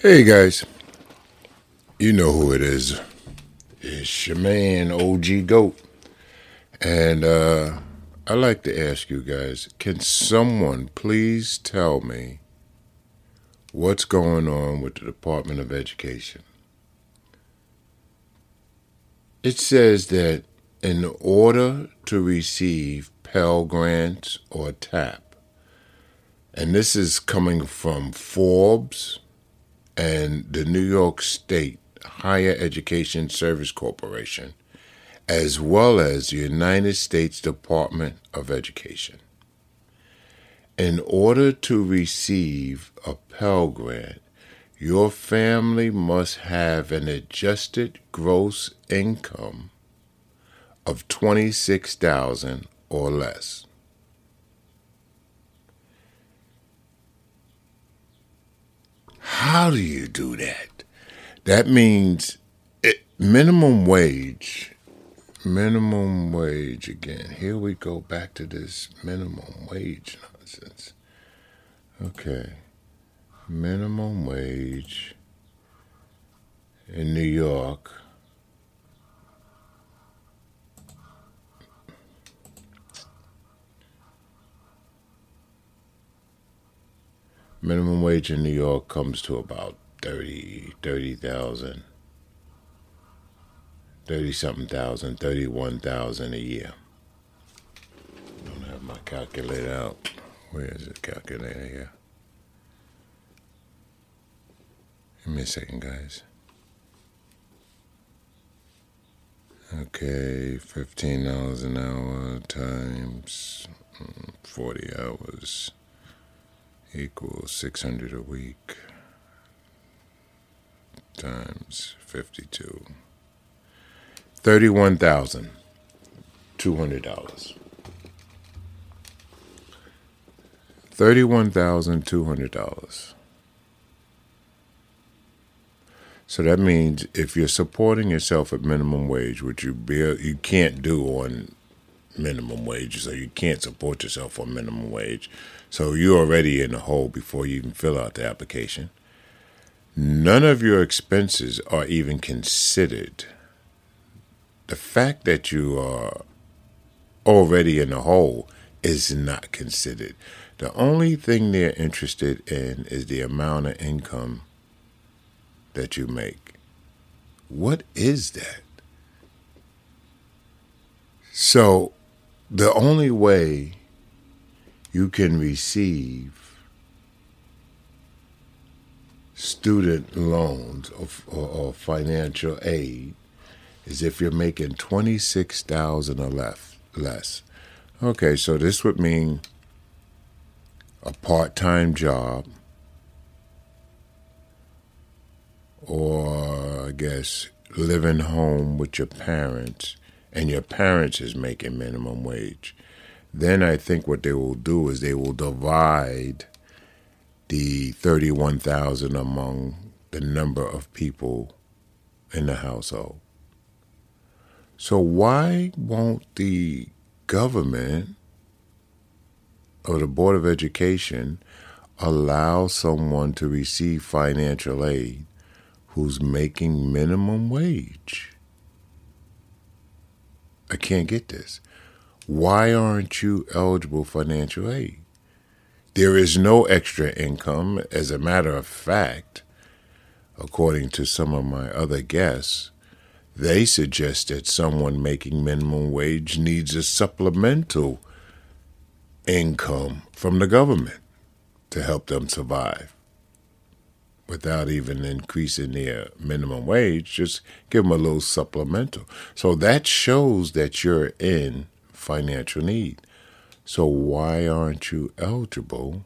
Hey guys, you know who it is. It's your man, OG Goat. And uh, i like to ask you guys can someone please tell me what's going on with the Department of Education? It says that in order to receive Pell Grants or TAP, and this is coming from Forbes and the New York State Higher Education Service Corporation, as well as the United States Department of Education. In order to receive a Pell Grant, your family must have an adjusted gross income of 26,000 or less. How do you do that? That means it, minimum wage. Minimum wage again. Here we go back to this minimum wage nonsense. Okay. Minimum wage in New York. Minimum wage in New York comes to about 30, 30,000, 30 something thousand, 31,000 a year. I Don't have my calculator out. Where is the calculator here? Give me a second, guys. Okay, $15 an hour times mm, 40 hours equals 600 a week times 52 $31,200 $31,200 so that means if you're supporting yourself at minimum wage, which you be, you can't do on minimum wage, so you can't support yourself on minimum wage. So you're already in the hole before you even fill out the application. None of your expenses are even considered. The fact that you are already in the hole is not considered. The only thing they're interested in is the amount of income that you make. What is that? So the only way you can receive student loans or, or, or financial aid is if you're making 26000 or less, less. Okay, so this would mean a part-time job or I guess living home with your parents and your parents is making minimum wage, then I think what they will do is they will divide the 31,000 among the number of people in the household. So why won't the government or the Board of Education allow someone to receive financial aid who's making minimum wage? I can't get this. Why aren't you eligible for financial aid? There is no extra income. As a matter of fact, according to some of my other guests, they suggest that someone making minimum wage needs a supplemental income from the government to help them survive without even increasing their minimum wage, just give them a little supplemental. So that shows that you're in financial need. So why aren't you eligible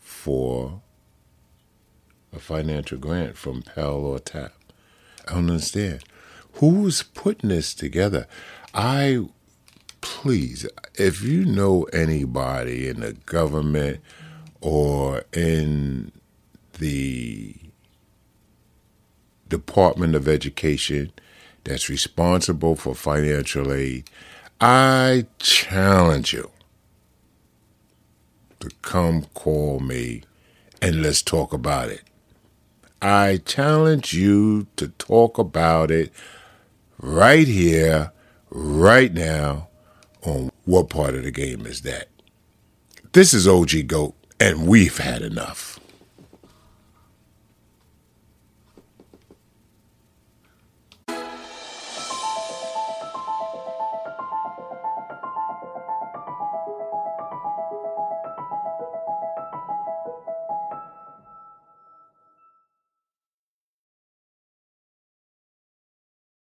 for a financial grant from Pell or TAP? I don't understand. Who's putting this together? I please, if you know anybody in the government or in the Department of Education that's responsible for financial aid, I challenge you to come call me and let's talk about it. I challenge you to talk about it right here, right now, on what part of the game is that. This is OG Goat, and we've had enough.